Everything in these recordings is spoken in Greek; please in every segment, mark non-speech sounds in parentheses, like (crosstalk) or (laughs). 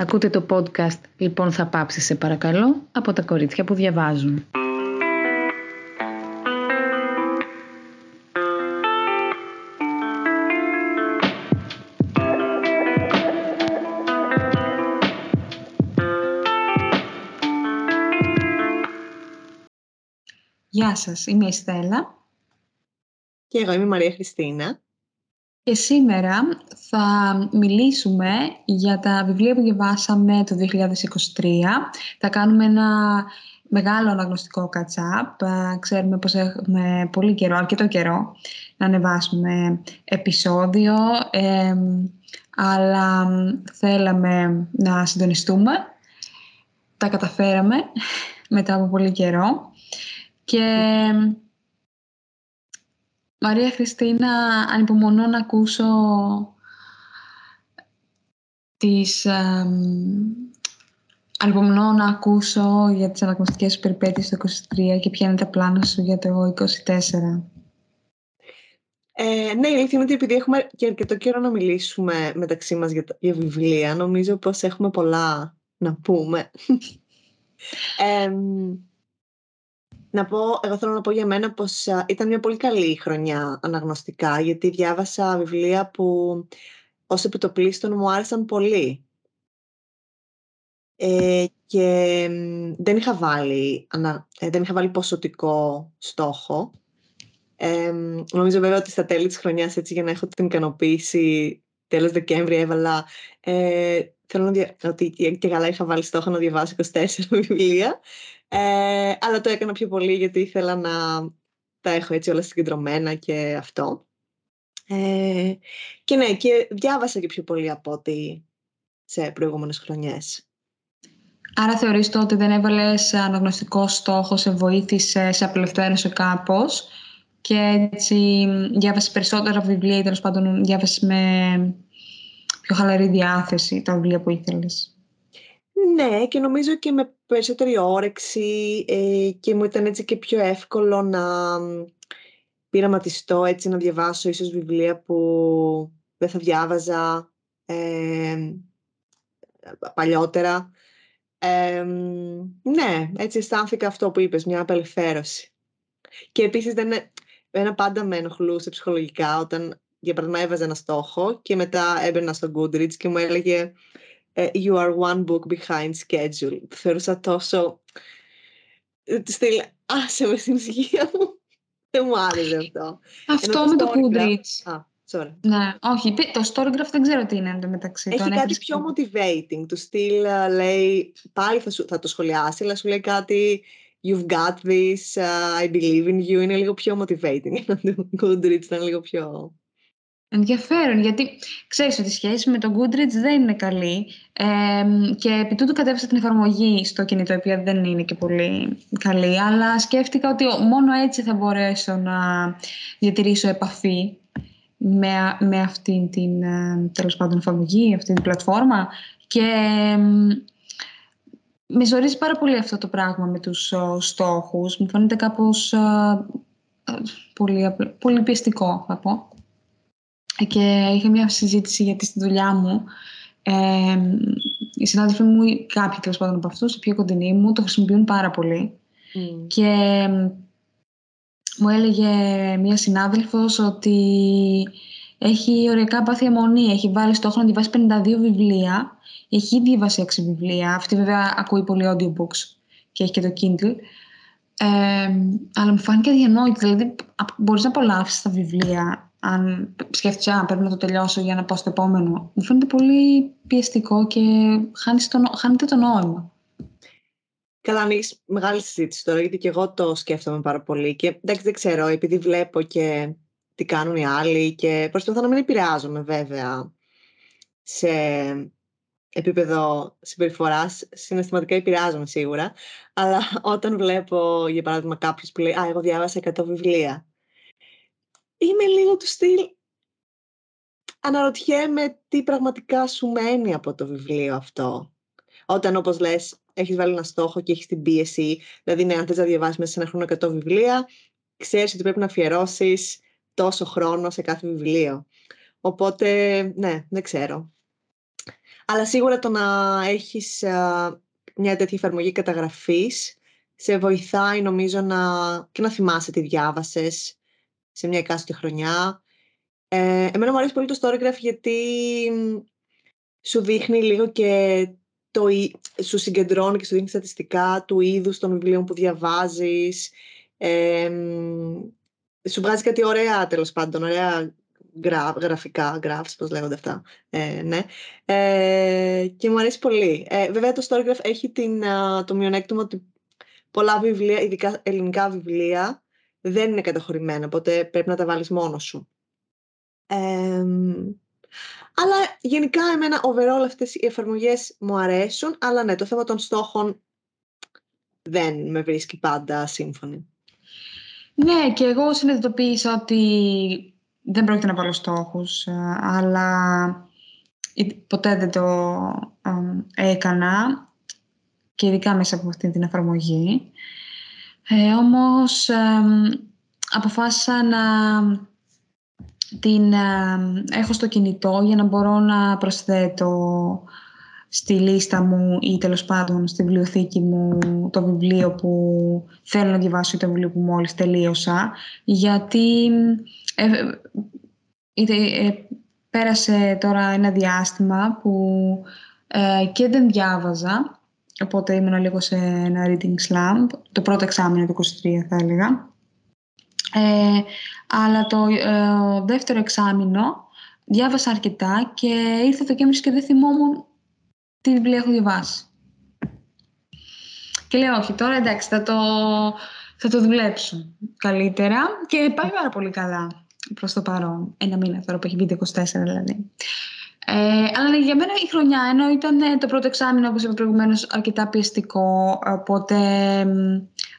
Ακούτε το podcast «Λοιπόν θα πάψει σε παρακαλώ» από τα κορίτσια που διαβάζουν. Γεια σας, είμαι η Στέλλα. Και εγώ είμαι η Μαρία Χριστίνα. Και σήμερα θα μιλήσουμε για τα βιβλία που διαβάσαμε το 2023. Θα κάνουμε ένα μεγάλο αναγνωστικό κατσάπ. Ξέρουμε πως έχουμε πολύ καιρό, αρκετό καιρό, να ανεβάσουμε επεισόδιο. αλλά θέλαμε να συντονιστούμε. Τα καταφέραμε μετά από πολύ καιρό. Και Μαρία Χριστίνα, ανυπομονώ να ακούσω τις... Ε, ανυπομονώ να ακούσω για τις αναγνωστικές σου περιπέτειες το 23 και ποια είναι τα πλάνα σου για το 24. Ε, ναι, η αλήθεια είναι ότι επειδή έχουμε και αρκετό καιρό να μιλήσουμε μεταξύ μας για, για βιβλία, νομίζω πως έχουμε πολλά να πούμε. (laughs) ε, να πω, εγώ θέλω να πω για μένα πως ήταν μια πολύ καλή χρονιά αναγνωστικά, γιατί διάβασα βιβλία που ως επιτοπλίστων μου άρεσαν πολύ. Ε, και δεν είχα, βάλει, ε, δεν είχα βάλει ποσοτικό στόχο. Ε, νομίζω βέβαια ότι στα τέλη της χρονιάς, έτσι για να έχω την ικανοποίηση, τέλος Δεκέμβρη έβαλα, ε, θέλω να δια... ότι και καλά είχα βάλει στόχο να διαβάσω 24 (laughs) βιβλία. Ε, αλλά το έκανα πιο πολύ γιατί ήθελα να τα έχω έτσι όλα συγκεντρωμένα και αυτό. Ε, και ναι, και διάβασα και πιο πολύ από ό,τι σε προηγούμενες χρονιές. Άρα θεωρείς το ότι δεν έβαλες αναγνωστικό στόχο, σε βοήθησε, σε απελευθέρωσε κάπως και έτσι διάβασες περισσότερα βιβλία ή τέλος πάντων διάβασες με πιο χαλαρή διάθεση τα βιβλία που ήθελες; Ναι, και νομίζω και με περισσότερη όρεξη ε, και μου ήταν έτσι και πιο εύκολο να πειραματιστώ έτσι να διαβάσω ίσως βιβλία που δεν θα διάβαζα ε, παλιότερα. ναι, έτσι αισθάνθηκα αυτό που είπες, μια απελευθέρωση. Και επίσης δεν, ένα πάντα με ενοχλούσε ψυχολογικά όταν για παράδειγμα έβαζα ένα στόχο και μετά έμπαινα στο Goodreads και μου έλεγε ε, you are one book behind schedule. Θεωρούσα τόσο... Τη στείλε, άσε με στην ησυχία μου. Δεν μου άρεσε αυτό. Αυτό με το Goodreads. Α, sorry. Ναι, όχι, το Storygraph δεν ξέρω τι είναι μεταξύ. Έχει κάτι πιο motivating. Του στυλ λέει, πάλι θα, σου, θα το σχολιάσει, αλλά σου λέει κάτι You've got this, uh, I believe in you. Είναι λίγο πιο motivating. Το (laughs) Goodreads ήταν λίγο πιο Ενδιαφέρον, γιατί ξέρεις ότι η σχέση με το Goodreads δεν είναι καλή ε, και επί τούτου κατέβασα την εφαρμογή στο κινητό, η οποία δεν είναι και πολύ καλή, αλλά σκέφτηκα ότι μόνο έτσι θα μπορέσω να διατηρήσω επαφή με, με αυτήν την ε, τέλος πάντων εφαρμογή, αυτήν την πλατφόρμα και με ζορίζει πάρα πολύ αυτό το πράγμα με τους στόχους. Μου φαίνεται κάπως πολύ, πολύ πιεστικό, θα πω και είχα μια συζήτηση γιατί στη δουλειά μου ε, οι συνάδελφοι μου, κάποιοι τέλος πάντων από αυτούς, οι πιο κοντινοί μου, το χρησιμοποιούν πάρα πολύ. Mm. Και μου έλεγε μία συνάδελφος ότι έχει ωριακά πάθει αιμονή, έχει βάλει στόχο να διαβάσει 52 βιβλία, έχει ήδη διαβάσει 6 βιβλία, αυτή βέβαια ακούει πολύ audiobooks και έχει και το Kindle. Ε, αλλά μου φάνηκε αδιανόητο, δηλαδή μπορείς να απολαύσεις τα βιβλία αν σκέφτεσαι, αν πρέπει να το τελειώσω για να πάω στο επόμενο, μου φαίνεται πολύ πιεστικό και χάνεται το νόημα. Καλά, ανοίγεις μεγάλη συζήτηση τώρα, γιατί και εγώ το σκέφτομαι πάρα πολύ. Και εντάξει, δεν ξέρω, επειδή βλέπω και τι κάνουν οι άλλοι και προσπαθώ να μην επηρεάζομαι βέβαια σε επίπεδο συμπεριφοράς. Συναισθηματικά επηρεάζομαι σίγουρα. Αλλά όταν βλέπω, για παράδειγμα, κάποιος που λέει Α, εγώ διάβασα 100 βιβλία είμαι λίγο του στυλ αναρωτιέμαι τι πραγματικά σου μένει από το βιβλίο αυτό. Όταν, όπως λες, έχεις βάλει ένα στόχο και έχεις την πίεση, δηλαδή, ναι, αν θες να διαβάσεις μέσα σε ένα χρόνο 100 βιβλία, ξέρεις ότι πρέπει να αφιερώσεις τόσο χρόνο σε κάθε βιβλίο. Οπότε, ναι, δεν ξέρω. Αλλά σίγουρα το να έχεις μια τέτοια εφαρμογή καταγραφής σε βοηθάει νομίζω να, και να θυμάσαι τι διάβασες σε μια εκάστοτε χρονιά. Ε, εμένα μου αρέσει πολύ το Storygraph γιατί σου δείχνει λίγο και το, σου συγκεντρώνει και σου δίνει στατιστικά του είδους των βιβλίων που διαβάζεις. Ε, σου βγάζει κάτι ωραία τέλος πάντων, ωραία γραφικά, graphs, πώς λέγονται αυτά. Ε, ναι. Ε, και μου αρέσει πολύ. Ε, βέβαια το Storygraph έχει την, το μειονέκτημα ότι πολλά βιβλία, ειδικά ελληνικά βιβλία, δεν είναι καταχωρημένα, οπότε πρέπει να τα βάλεις μόνος σου. αλλά γενικά εμένα overall αυτές οι εφαρμογές μου αρέσουν, αλλά ναι, το θέμα των στόχων δεν με βρίσκει πάντα σύμφωνη. Ναι, και εγώ συνειδητοποίησα ότι δεν πρόκειται να βάλω στόχους, ε, αλλά ποτέ δεν το έκανα και ειδικά μέσα από αυτή την εφαρμογή. Ε, όμως αποφάσισα να την έχω στο κινητό για να μπορώ να προσθέτω στη λίστα μου ή τέλος πάντων στη βιβλιοθήκη μου το βιβλίο που θέλω να διαβάσω ή το βιβλίο που μόλις τελείωσα. Γιατί ε, ε, πέρασε τώρα ένα διάστημα που ε, και δεν διάβαζα οπότε ήμουν λίγο σε ένα reading slump το πρώτο εξάμεινο του 23 θα έλεγα ε, αλλά το δεύτερο εξάμεινο διάβασα αρκετά και ήρθε το Κέμπρις και δεν θυμόμουν τι βιβλία έχω διαβάσει. Και λέω όχι, τώρα εντάξει θα το, θα το δουλέψω καλύτερα και πάει πάρα πολύ καλά προς το παρόν. Ένα μήνα τώρα που έχει βγει 24 δηλαδή. Ε, αλλά ναι, για μένα η χρονιά, ενώ ήταν ε, το πρώτο εξάμεινο, όπως είπα προηγουμένως, αρκετά πιεστικό, οπότε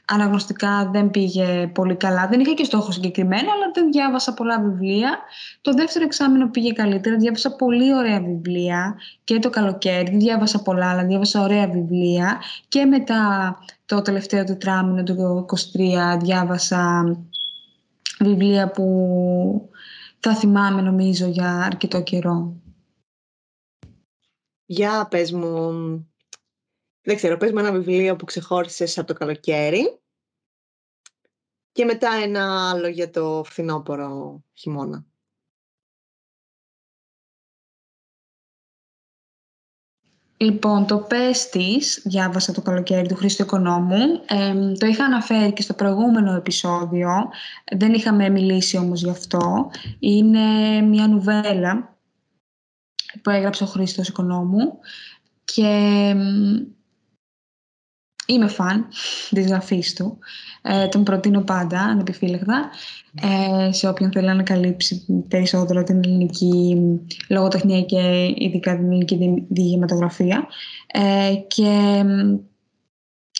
αναγνωστικά δεν πήγε πολύ καλά. Δεν είχα και στόχο συγκεκριμένο, αλλά δεν διάβασα πολλά βιβλία. Το δεύτερο εξάμεινο πήγε καλύτερα. Διάβασα πολύ ωραία βιβλία και το καλοκαίρι. Δεν διάβασα πολλά, αλλά διάβασα ωραία βιβλία. Και μετά το τελευταίο τετράμινο του 23 διάβασα βιβλία που θα θυμάμαι νομίζω για αρκετό καιρό. Για πες μου, δεν ξέρω, πες μου ένα βιβλίο που ξεχώρισες από το καλοκαίρι και μετά ένα άλλο για το φθινόπωρο χειμώνα. Λοιπόν, το «Πες της», διάβασα το καλοκαίρι του Χρήστο Οικονόμου. το είχα αναφέρει και στο προηγούμενο επεισόδιο. Δεν είχαμε μιλήσει όμως γι' αυτό. Είναι μια νουβέλα που έγραψε ο Χρήστος Οικονόμου και είμαι φαν της γραφής του. Ε, τον προτείνω πάντα, ανεπιφύλακτα, ε, σε όποιον θέλει να ανακαλύψει περισσότερο την ελληνική λογοτεχνία και ειδικά την ελληνική διηγηματογραφία. Ε, και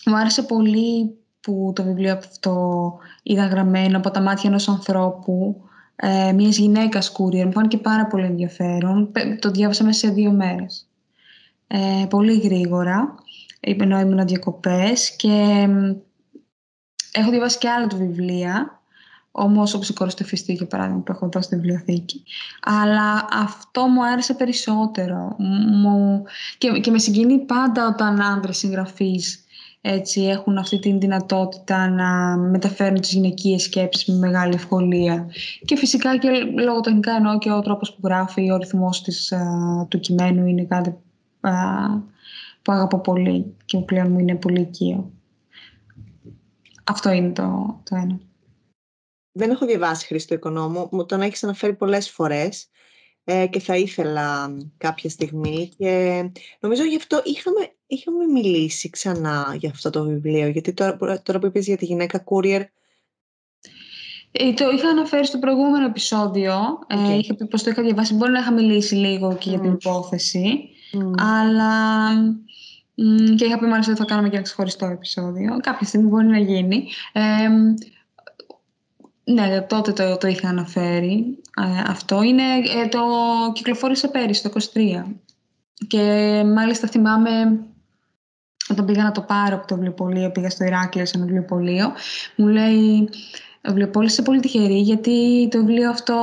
μου άρεσε πολύ που το βιβλίο αυτό ήταν γραμμένο από τα μάτια ενός ανθρώπου, ε, μιας γυναίκας courier. Μου φάνηκε πάρα πολύ ενδιαφέρον. Το διάβασα μέσα σε δύο μέρες. Ε, πολύ γρήγορα ενώ ήμουν διακοπές και έχω διαβάσει και άλλα του βιβλία όμως όπως η κόρη του Φιστή για παράδειγμα που έχω δώσει στη βιβλιοθήκη αλλά αυτό μου άρεσε περισσότερο μου... Και, και με συγκινεί πάντα όταν άνδρες συγγραφείς έτσι, έχουν αυτή την δυνατότητα να μεταφέρουν τις γυναικείες σκέψεις με μεγάλη ευκολία. Και φυσικά και λογοτεχνικά εννοώ και ο τρόπος που γράφει, ο ρυθμός της, του κειμένου είναι κάτι που αγαπώ πολύ και που πλέον μου είναι πολύ οικείο. Αυτό είναι το, το ένα. Δεν έχω διαβάσει Χρήστο Οικονόμου, μου τον έχεις αναφέρει πολλές φορές ε, και θα ήθελα κάποια στιγμή και νομίζω γι' αυτό είχαμε, είχαμε μιλήσει ξανά για αυτό το βιβλίο. Γιατί τώρα, τώρα που είπες για τη γυναίκα courier. Ε, το είχα αναφέρει στο προηγούμενο επεισόδιο, okay. ε, είχα πει πως το είχα διαβάσει, μπορεί να είχα μιλήσει λίγο και για την υπόθεση, αλλά και είχα πει μάλιστα ότι θα κάνουμε και ένα ξεχωριστό επεισόδιο. Κάποια στιγμή μπορεί να γίνει. ναι, τότε το, το είχα αναφέρει. ε, αυτό. Είναι, ε, το κυκλοφόρησε πέρυσι, το 23. Και μάλιστα θυμάμαι όταν πήγα να το πάρω από το βιβλιοπωλείο, πήγα στο Ηράκλειο σε ένα βιβλιοπωλείο, μου λέει βιβλίο. Πολύ σε πολύ τυχερή, γιατί το βιβλίο αυτό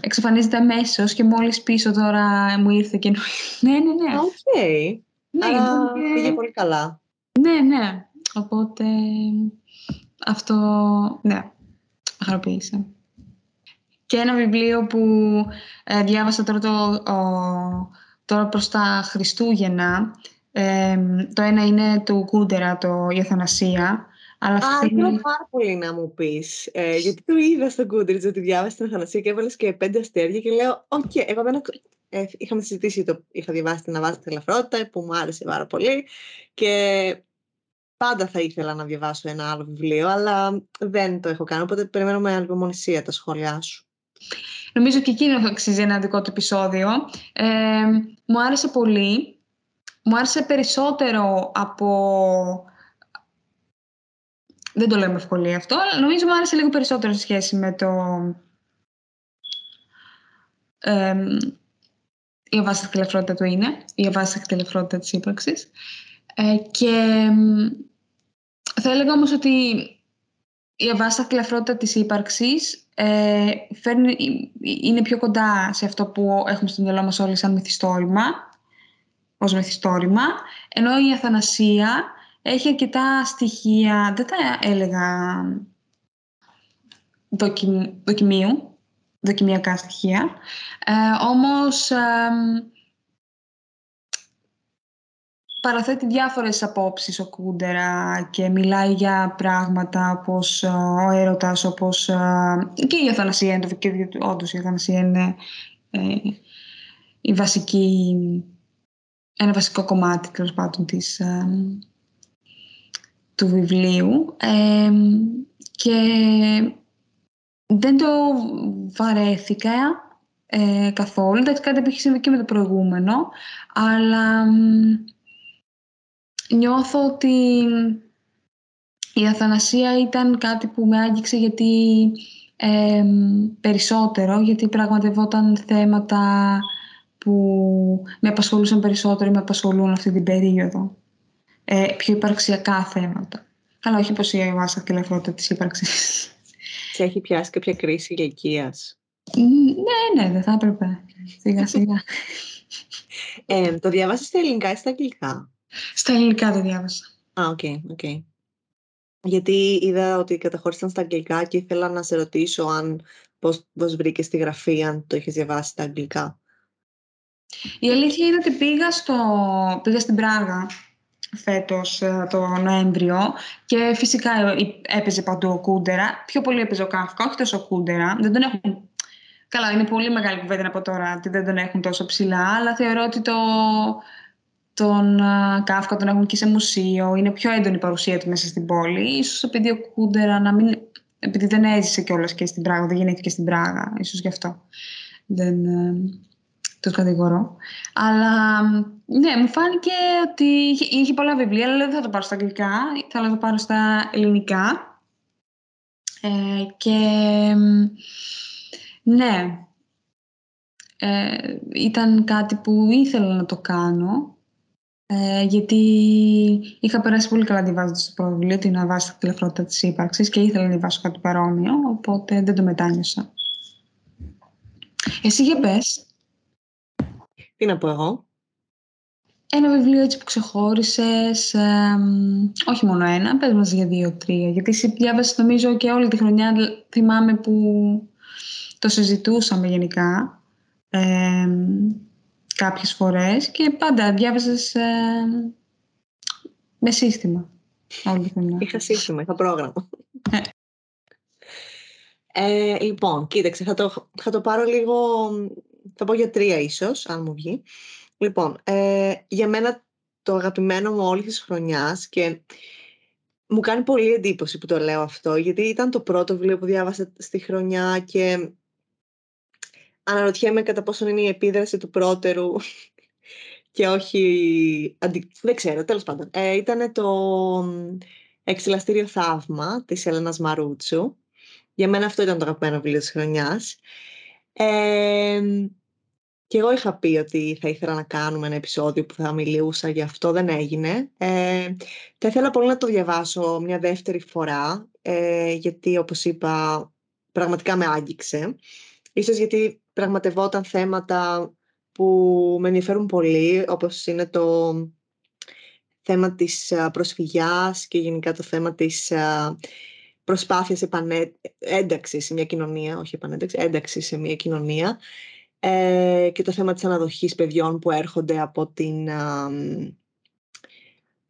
εξαφανίζεται αμέσως και μόλις πίσω τώρα μου ήρθε και (laughs) Ναι, ναι, ναι. OK. Okay. Ναι, Άρα και... πήγε πολύ καλά. Ναι, ναι. Οπότε αυτό, ναι, χαροποίησε. Και ένα βιβλίο που ε, διάβασα τώρα, το, ο, τώρα προς τα Χριστούγεννα. Ε, το ένα είναι του Κούντερα, το «Η Αθανασία». Αλλά Α, ήθελα πάρα πολύ να μου πεις. Ε, γιατί το είδα στο Goodreads ότι διάβασες την Αθανασία και έβαλες και πέντε αστέρια και λέω: OK, okay, εγώ δεν. Ε, είχαμε συζητήσει το. Είχα διαβάσει την Αβάσταχτη Ελαφρότητα που μου άρεσε πάρα πολύ. Και πάντα θα ήθελα να διαβάσω ένα άλλο βιβλίο, αλλά δεν το έχω κάνει. Οπότε περιμένω με ανυπομονησία τα σχόλιά σου. Νομίζω και εκείνο θα αξίζει ένα δικό του επεισόδιο. Ε, μου άρεσε πολύ. Μου άρεσε περισσότερο από... Δεν το λέω με ευκολία αυτό, αλλά νομίζω μου άρεσε λίγο περισσότερο σε σχέση με το... Ε, η αβάσταχτη ελευθερότητα του είναι, η αβάσταχτη ελευθερότητα της ύπαρξης. Ε, και θα έλεγα όμως ότι η αβάσταχτη ελευθερότητα της ύπαρξης ε, φέρνει, είναι πιο κοντά σε αυτό που έχουμε στο μυαλό μας όλοι σαν μυθιστόρημα, ως μυθιστόρημα, ενώ η αθανασία έχει αρκετά στοιχεία, δεν τα έλεγα δοκιμίου, δοκιμιακά στοιχεία, ε, όμως παραθέτει διάφορες απόψεις ο Κούντερα και μιλάει για πράγματα όπως ε, ο έρωτας, όπως ε, και η αθανασία είναι, και όντως η αθανασία είναι ε, η βασική, ένα βασικό κομμάτι τέλος πάντων της, του βιβλίου και δεν το βαρέθηκα ε, καθόλου. Εντάξει, κάτι που έχει συμβεί και με το προηγούμενο, αλλά νιώθω ότι η αθανασία ήταν κάτι που με άγγιξε γιατί περισσότερο, γιατί πραγματευόταν θέματα που με απασχολούσαν περισσότερο ή με απασχολούν αυτή την περίοδο. Ε, πιο υπαρξιακά θέματα. Καλά, όχι πως η βάσα και ελευθερότητα της ύπαρξης. Σε έχει πιάσει κάποια κρίση ηλικίας. Ναι, ναι, δεν θα έπρεπε. Σιγά σιγά. Ε, το διαβάσεις στα ελληνικά ή στα αγγλικά; Στα ελληνικά δεν διάβασα. Α, OK, OK. Γιατί είδα ότι καταχώρησαν στα αγγλικά και ήθελα να σε ρωτήσω αν πώς, πώς βρήκες τη γραφή, αν το είχες διαβάσει στα αγγλικά. Η αλήθεια είναι ότι πήγα, στο, πήγα στην Πράγα φέτος ε, το Νοέμβριο και φυσικά έπαιζε παντού ο Κούντερα. Πιο πολύ έπαιζε ο Κάφκα, όχι τόσο ο Κούντερα. Δεν τον έχουν... Καλά, είναι πολύ μεγάλη κουβέντα από τώρα ότι δεν τον έχουν τόσο ψηλά, αλλά θεωρώ ότι το, τον Κάφκα τον έχουν και σε μουσείο, είναι πιο έντονη η παρουσία του μέσα στην πόλη. Ίσως επειδή ο Κούντερα να μην... επειδή δεν έζησε κιόλας και στην Πράγα, δεν γεννήθηκε στην Πράγα, ίσως γι' αυτό. Δεν ε, το κατηγορώ. Αλλά ναι, μου φάνηκε ότι είχε, είχε πολλά βιβλία, αλλά δεν θα το πάρω στα αγγλικά, θα το πάρω στα ελληνικά. Ε, και ναι, ε, ήταν κάτι που ήθελα να το κάνω ε, γιατί είχα περάσει πολύ καλά διαβάζοντα το πρώτο βιβλίο, την αβάστη τηλεφρότητα της ύπαρξης και ήθελα να διαβάσω κάτι παρόμοιο, οπότε δεν το μετάνιωσα. Εσύ για πες. Τι να πω εγώ; Ένα βιβλίο έτσι που ξεχώρισες, ε, όχι μόνο ένα, πες μας για δύο-τρία, γιατί εσύ διάβασες νομίζω και όλη τη χρονιά, θυμάμαι που το συζητούσαμε γενικά. Ε, κάποιες φορές και πάντα διάβαζες ε, με σύστημα. Όλη Είχα σύστημα, είχα πρόγραμμα. Ε. ε, λοιπόν, κοίταξε, θα το, θα το πάρω λίγο, θα πω για τρία ίσως, αν μου βγει. Λοιπόν, ε, για μένα το αγαπημένο μου όλη της χρονιάς και μου κάνει πολύ εντύπωση που το λέω αυτό, γιατί ήταν το πρώτο βιβλίο που διάβασα στη χρονιά και αναρωτιέμαι κατά πόσο είναι η επίδραση του πρώτερου (laughs) και όχι... Δεν ξέρω, τέλος πάντων. Ε, ήταν το εξελαστήριο θαύμα της Έλενας Μαρούτσου. Για μένα αυτό ήταν το αγαπημένο βιβλίο της χρονιάς. Ε, και εγώ είχα πει ότι θα ήθελα να κάνουμε ένα επεισόδιο που θα μιλούσα, γι' αυτό δεν έγινε. Ε, θα ήθελα πολύ να το διαβάσω μια δεύτερη φορά, ε, γιατί όπως είπα πραγματικά με άγγιξε. Ίσως γιατί πραγματευόταν θέματα που με ενδιαφέρουν πολύ, όπως είναι το θέμα της προσφυγιάς και γενικά το θέμα της προσπάθειας επανέ... ένταξης σε μια κοινωνία, όχι επανένταξη, ένταξης σε μια κοινωνία ε, και το θέμα της αναδοχής παιδιών που έρχονται από την,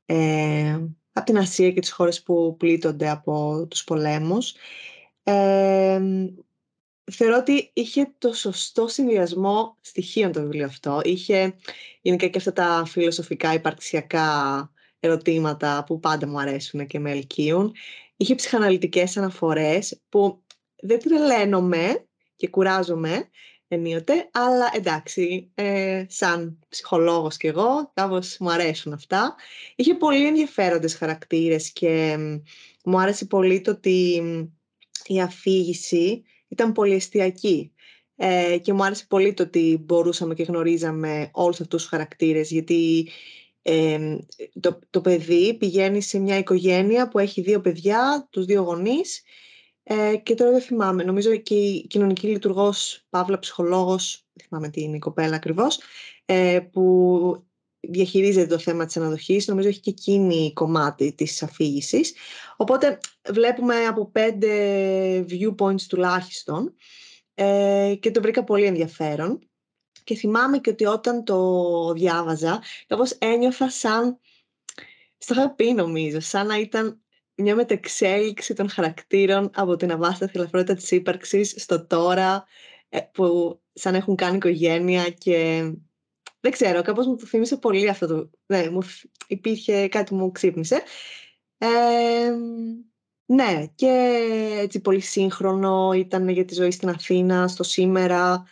ε, από την Ασία και τις χώρες που πλήττονται από τους πολέμους. Ε, θεωρώ ότι είχε το σωστό συνδυασμό στοιχείων το βιβλίο αυτό. Είχε γενικά και αυτά τα φιλοσοφικά υπαρξιακά ερωτήματα που πάντα μου αρέσουν και με ελκύουν. Είχε ψυχαναλυτικές αναφορές που δεν τρελαίνομαι και κουράζομαι ενίοτε, αλλά εντάξει, ε, σαν ψυχολόγος κι εγώ, κάπως μου αρέσουν αυτά. Είχε πολύ ενδιαφέροντες χαρακτήρες και μου άρεσε πολύ το ότι η αφήγηση ήταν πολύ εστιακή. Ε, και μου άρεσε πολύ το ότι μπορούσαμε και γνωρίζαμε όλους αυτούς τους χαρακτήρες, γιατί ε, το, το παιδί πηγαίνει σε μια οικογένεια που έχει δύο παιδιά, τους δύο γονείς, ε, και τώρα δεν θυμάμαι, νομίζω και η κοινωνική λειτουργός, παύλα ψυχολόγος, δεν θυμάμαι τι είναι η κοπέλα ακριβώς, ε, που διαχειρίζεται το θέμα της αναδοχής, νομίζω έχει και εκείνη κομμάτι της αφήγησης. Οπότε βλέπουμε από πέντε viewpoints τουλάχιστον ε, και το βρήκα πολύ ενδιαφέρον. Και θυμάμαι και ότι όταν το διάβαζα, κάπως ένιωθα σαν, στο είχα πει νομίζω, σαν να ήταν μια μετεξέλιξη των χαρακτήρων από την αβάσταθη ελαφρότητα της ύπαρξης στο τώρα, ε, που σαν έχουν κάνει οικογένεια και δεν ξέρω, κάπως μου το θύμισε πολύ αυτό το... Ναι, μου υπήρχε κάτι που μου ξύπνησε. Ε, ναι, και έτσι πολύ σύγχρονο ήταν για τη ζωή στην Αθήνα, στο σήμερα.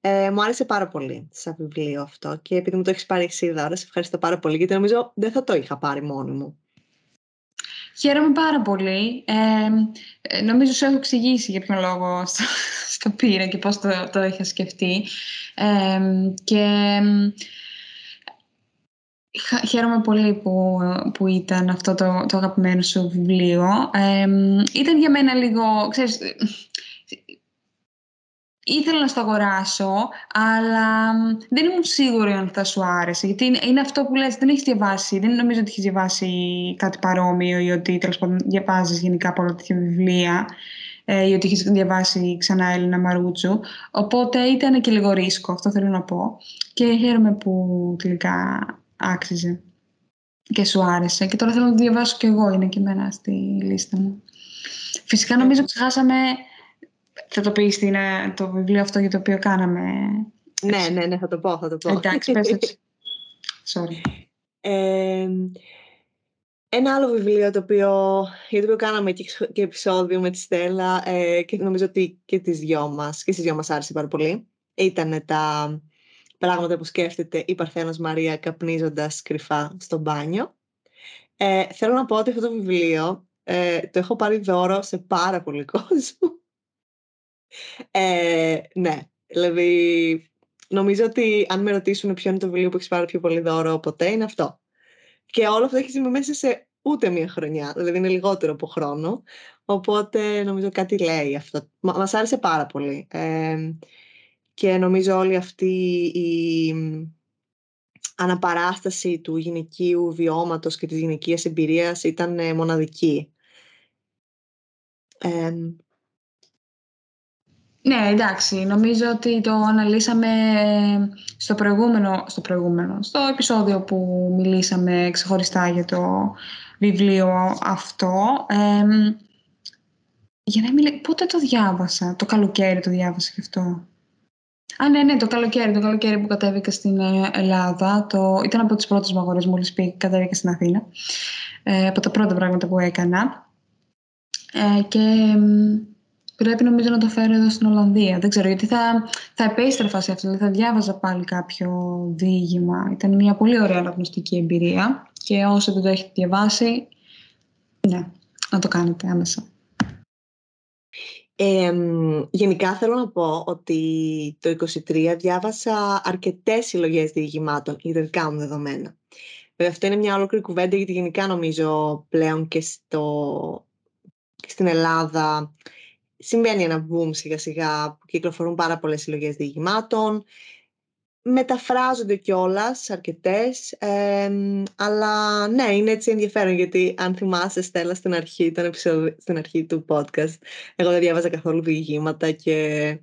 Ε, μου άρεσε πάρα πολύ σαν βιβλίο αυτό και επειδή μου το έχεις πάρει εσύ δώρα, σε ευχαριστώ πάρα πολύ γιατί νομίζω δεν θα το είχα πάρει μόνη μου. Χαίρομαι πάρα πολύ. Ε, νομίζω σου έχω εξηγήσει για ποιον λόγο στο, (laughs) στο πήρα και πώς το, το είχα σκεφτεί. Ε, και χαίρομαι πολύ που, που ήταν αυτό το, το αγαπημένο σου βιβλίο. ήταν για μένα λίγο, ξέρεις, ήθελα να στο αγοράσω, αλλά δεν ήμουν σίγουρη αν θα σου άρεσε. Γιατί είναι, αυτό που λες, δεν έχεις διαβάσει, δεν νομίζω ότι έχεις διαβάσει κάτι παρόμοιο ή ότι τέλος πάντων διαβάζεις γενικά πολλά τέτοια βιβλία ε, ή ότι έχεις διαβάσει ξανά Έλληνα Μαρούτσου. Οπότε ήταν και λίγο ρίσκο, αυτό θέλω να πω. Και χαίρομαι που τελικά άξιζε και σου άρεσε. Και τώρα θέλω να το διαβάσω κι εγώ, είναι και εμένα στη λίστα μου. Φυσικά νομίζω ξεχάσαμε θα το πεις τι είναι το βιβλίο αυτό για το οποίο κάναμε. Ναι, ναι, ναι, θα το πω, θα το πω. Εντάξει, πες το. Sorry. ένα άλλο βιβλίο το οποίο, για το οποίο κάναμε και, και επεισόδιο με τη Στέλλα ε, και νομίζω ότι και τις δυο μας, και στις δυο μας άρεσε πάρα πολύ, ήταν τα πράγματα που σκέφτεται η Παρθένος Μαρία καπνίζοντας κρυφά στο μπάνιο. Ε, θέλω να πω ότι αυτό το βιβλίο ε, το έχω πάρει δώρο σε πάρα πολύ κόσμο. Ε, ναι, δηλαδή νομίζω ότι αν με ρωτήσουν ποιο είναι το βιβλίο που έχεις πάρει πιο πολύ δώρο ποτέ είναι αυτό. Και όλο αυτό έχει συμβεί μέσα σε ούτε μία χρονιά, δηλαδή είναι λιγότερο από χρόνο. Οπότε νομίζω κάτι λέει αυτό. Μα, μας άρεσε πάρα πολύ. Ε, και νομίζω όλη αυτή η αναπαράσταση του γυναικείου βιώματος και της γυναικείας εμπειρίας ήταν ε, μοναδική. Ε, ναι, εντάξει. Νομίζω ότι το αναλύσαμε στο προηγούμενο, στο προηγούμενο, στο επεισόδιο που μιλήσαμε ξεχωριστά για το βιβλίο αυτό. για να μιλήσω, πότε το διάβασα, το καλοκαίρι το διάβασα γι' αυτό. Α, ναι, ναι, το καλοκαίρι, το καλοκαίρι που κατέβηκα στην ε, Ελλάδα. Το, ήταν από τις πρώτες μου αγορές μόλις πήγα, κατέβηκα στην Αθήνα. Ε, από τα πρώτα πράγματα που έκανα. Ε, και Πρέπει νομίζω να το φέρω εδώ στην Ολλανδία. Δεν ξέρω γιατί θα, θα επέστρεφα σε αυτό. Δηλαδή θα διάβαζα πάλι κάποιο διήγημα. Ήταν μια πολύ ωραία αναγνωστική εμπειρία. Και όσο δεν το έχετε διαβάσει, ναι, να το κάνετε άμεσα. Ε, γενικά θέλω να πω ότι το 23 διάβασα αρκετές συλλογές διηγημάτων, για τα δικά μου δεδομένα. Βέβαια αυτό είναι μια ολόκληρη κουβέντα γιατί γενικά νομίζω πλέον και, στο, και στην Ελλάδα συμβαίνει ένα boom σιγά σιγά που κυκλοφορούν πάρα πολλές συλλογές διηγημάτων μεταφράζονται κιόλας αρκετές. αλλά ναι, είναι έτσι ενδιαφέρον γιατί αν θυμάσαι, Στέλλα, στην αρχή, τον στην αρχή του podcast, εγώ δεν διάβαζα καθόλου διηγήματα και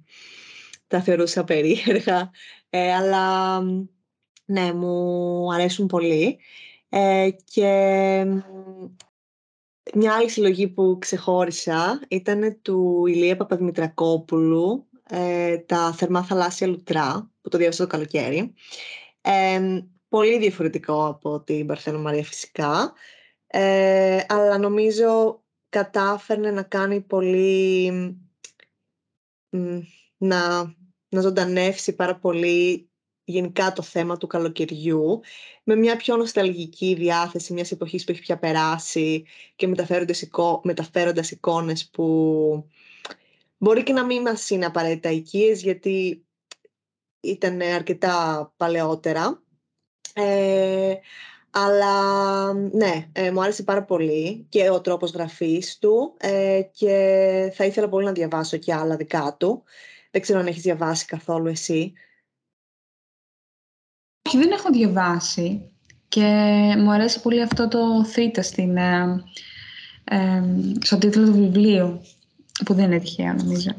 τα θεωρούσα περίεργα. Ε, αλλά ναι, μου αρέσουν πολύ. Ε, και μια άλλη συλλογή που ξεχώρισα ήταν του Ηλία Παπαδημητρακόπουλου, ε, τα θερμά θαλάσσια λουτρά, που το διάβασα το καλοκαίρι. Ε, πολύ διαφορετικό από την Παρθένο Μαρία φυσικά, ε, αλλά νομίζω κατάφερνε να κάνει πολύ... να, να ζωντανεύσει πάρα πολύ γενικά το θέμα του καλοκαιριού με μια πιο νοσταλγική διάθεση μιας εποχής που έχει πια περάσει και μεταφέροντας, εικό, μεταφέροντας εικόνες που Μπορεί και να μην μας είναι απαραίτητα οικίες, γιατί ήταν αρκετά παλαιότερα. Ε, αλλά ναι, ε, μου άρεσε πάρα πολύ και ο τρόπος γραφής του ε, και θα ήθελα πολύ να διαβάσω και άλλα δικά του. Δεν ξέρω αν έχεις διαβάσει καθόλου εσύ. Όχι, δεν έχω διαβάσει και μου αρέσει πολύ αυτό το θήτα στην, ε, στον τίτλο του βιβλίου που δεν είναι τυχαίο νομίζω.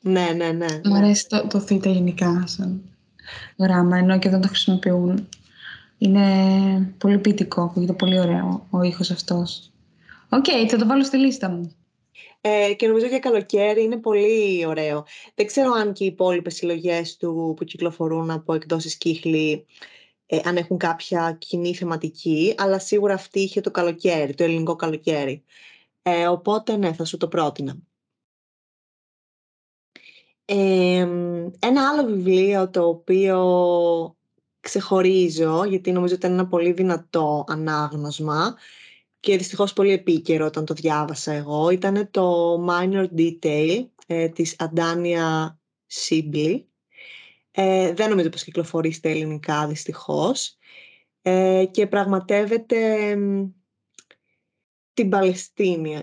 Ναι, ναι, ναι. Μου ναι. αρέσει το, το θήτα γενικά σαν γράμμα, ενώ και δεν το χρησιμοποιούν. Είναι πολύ ποιητικό, ακούγεται πολύ ωραίο ο ήχος αυτός. OK, okay, θα το βάλω στη λίστα μου. Ε, και νομίζω για καλοκαίρι είναι πολύ ωραίο. Δεν ξέρω αν και οι υπόλοιπες συλλογές του που κυκλοφορούν από εκδόσεις Κύχλη ε, αν έχουν κάποια κοινή θεματική, αλλά σίγουρα αυτή είχε το καλοκαίρι, το ελληνικό καλοκαίρι. Ε, οπότε ναι, θα σου το πρότεινα ένα άλλο βιβλίο το οποίο ξεχωρίζω, γιατί νομίζω ότι ήταν ένα πολύ δυνατό ανάγνωσμα και δυστυχώς πολύ επίκαιρο όταν το διάβασα εγώ, ήταν το Minor Detail ε, της Αντάνια Σίμπλη. Ε, δεν νομίζω πως κυκλοφορεί στα ελληνικά δυστυχώς. Ε, και πραγματεύεται την Παλαιστίνη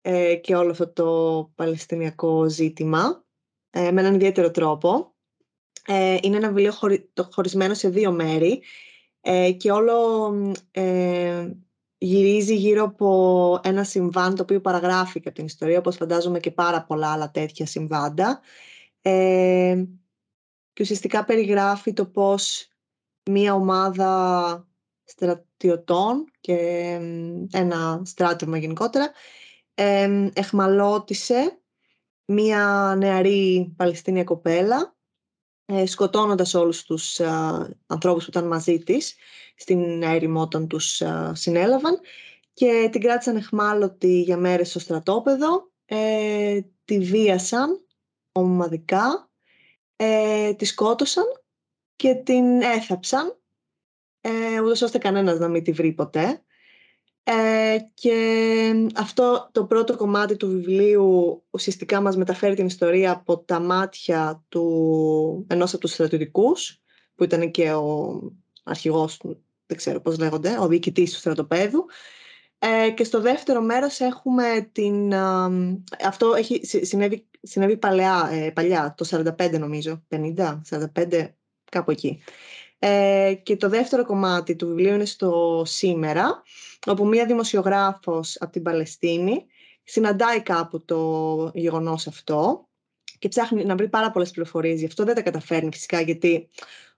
ε, και όλο αυτό το παλαιστινιακό ζήτημα ε, με έναν ιδιαίτερο τρόπο. Ε, είναι ένα βιβλίο χωρισμένο σε δύο μέρη ε, και όλο ε, γυρίζει γύρω από ένα συμβάν το οποίο παραγράφει και από την ιστορία, όπως φαντάζομαι και πάρα πολλά άλλα τέτοια συμβάντα. Ε, και ουσιαστικά περιγράφει το πώς μία ομάδα στρατιωτών και ένα στράτευμα γενικότερα ε, εχμαλώτησε μία νεαρή Παλαιστίνια κοπέλα ε, σκοτώνοντας όλους τους ε, ανθρώπους που ήταν μαζί της στην έρημο όταν τους ε, συνέλαβαν και την κράτησαν εχμάλωτη για μέρες στο στρατόπεδο, ε, τη βίασαν ομαδικά, ε, τη σκότωσαν και την έθαψαν ε, ούτως ώστε κανένας να μην τη βρει ποτέ. Ε, και αυτό το πρώτο κομμάτι του βιβλίου ουσιαστικά μας μεταφέρει την ιστορία από τα μάτια του, ενός από τους στρατιωτικούς που ήταν και ο αρχηγός του, δεν ξέρω πώς λέγονται, ο διοικητής του στρατοπέδου ε, και στο δεύτερο μέρος έχουμε την... αυτό έχει συνέβη, συνέβη παλιά, ε, παλιά, το 45 νομίζω, 50, 45, κάπου εκεί. Ε, και το δεύτερο κομμάτι του βιβλίου είναι στο σήμερα, όπου μία δημοσιογράφος από την Παλαιστίνη συναντάει κάπου το γεγονός αυτό και ψάχνει να βρει πάρα πολλές πληροφορίες. Γι' αυτό δεν τα καταφέρνει φυσικά, γιατί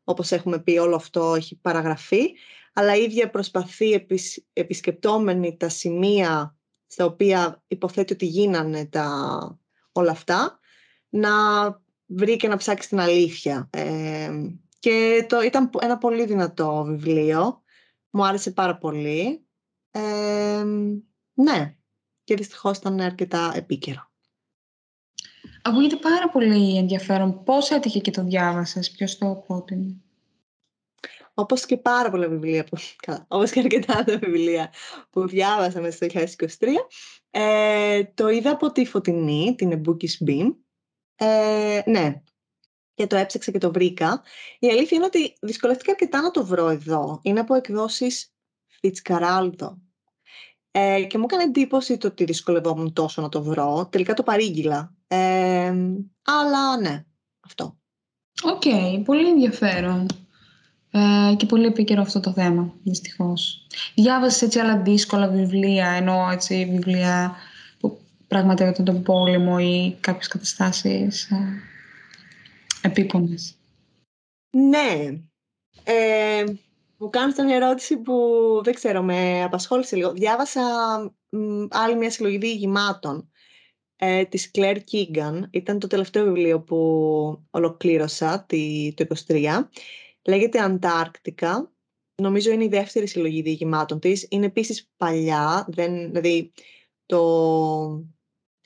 όπως έχουμε πει όλο αυτό έχει παραγραφεί, αλλά η ίδια προσπαθεί επισκεπτόμενη τα σημεία στα οποία υποθέτει ότι γίνανε τα, όλα αυτά, να βρει και να ψάξει την αλήθεια. Ε, και το, ήταν ένα πολύ δυνατό βιβλίο. Μου άρεσε πάρα πολύ. ναι, και δυστυχώς ήταν αρκετά επίκαιρο. Ακούγεται πάρα πολύ ενδιαφέρον. Πώς έτυχε και το διάβασες, ποιος το πρότεινε. όπως και πάρα πολλά βιβλία, που, καλά, όπως και αρκετά τα βιβλία που διάβασα μέσα στο 2023, ε, το είδα από τη Φωτεινή, την Ebookies Beam. Ε, ναι, και το έψαξα και το βρήκα. Η αλήθεια είναι ότι δυσκολεύτηκα αρκετά να το βρω εδώ. Είναι από εκδόσεις Φιτσκαράλδο. Ε, και μου έκανε εντύπωση το ότι δυσκολευόμουν τόσο να το βρω. Τελικά το παρήγγειλα. Ε, αλλά ναι, αυτό. Οκ, πολύ ενδιαφέρον. Ε, και πολύ επίκαιρο αυτό το θέμα, δυστυχώς. Διάβασες έτσι άλλα δύσκολα βιβλία, ενώ έτσι βιβλία που πραγματεύονται τον πόλεμο ή κάποιες καταστάσεις ε, επίπονες. Ναι. Ε, μου κάνεις μια ερώτηση που δεν ξέρω, με απασχόλησε λίγο. Διάβασα άλλη μια συλλογή διηγημάτων ε, της Claire Keegan. Ήταν το τελευταίο βιβλίο που ολοκλήρωσα τη, το 23. Λέγεται Αντάρκτικα. Νομίζω είναι η δεύτερη συλλογή διηγημάτων της. Είναι επίσης παλιά, δεν, δηλαδή το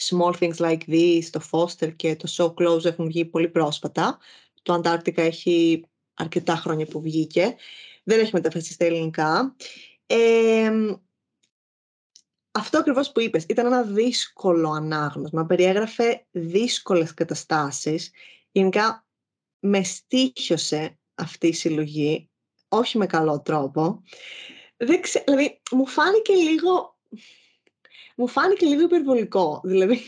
Small Things Like This, το Foster και το So Close έχουν βγει πολύ πρόσφατα. Το Αντάρκτικα έχει αρκετά χρόνια που βγήκε. Δεν έχει μεταφραστεί στα ελληνικά. αυτό ακριβώς που είπες, ήταν ένα δύσκολο ανάγνωσμα. Περιέγραφε δύσκολες καταστάσεις. Γενικά με στήχιωσε αυτή η συλλογή, όχι με καλό τρόπο. Δεν δηλαδή, μου φάνηκε λίγο... Μου φάνηκε λίγο υπερβολικό. Δηλαδή,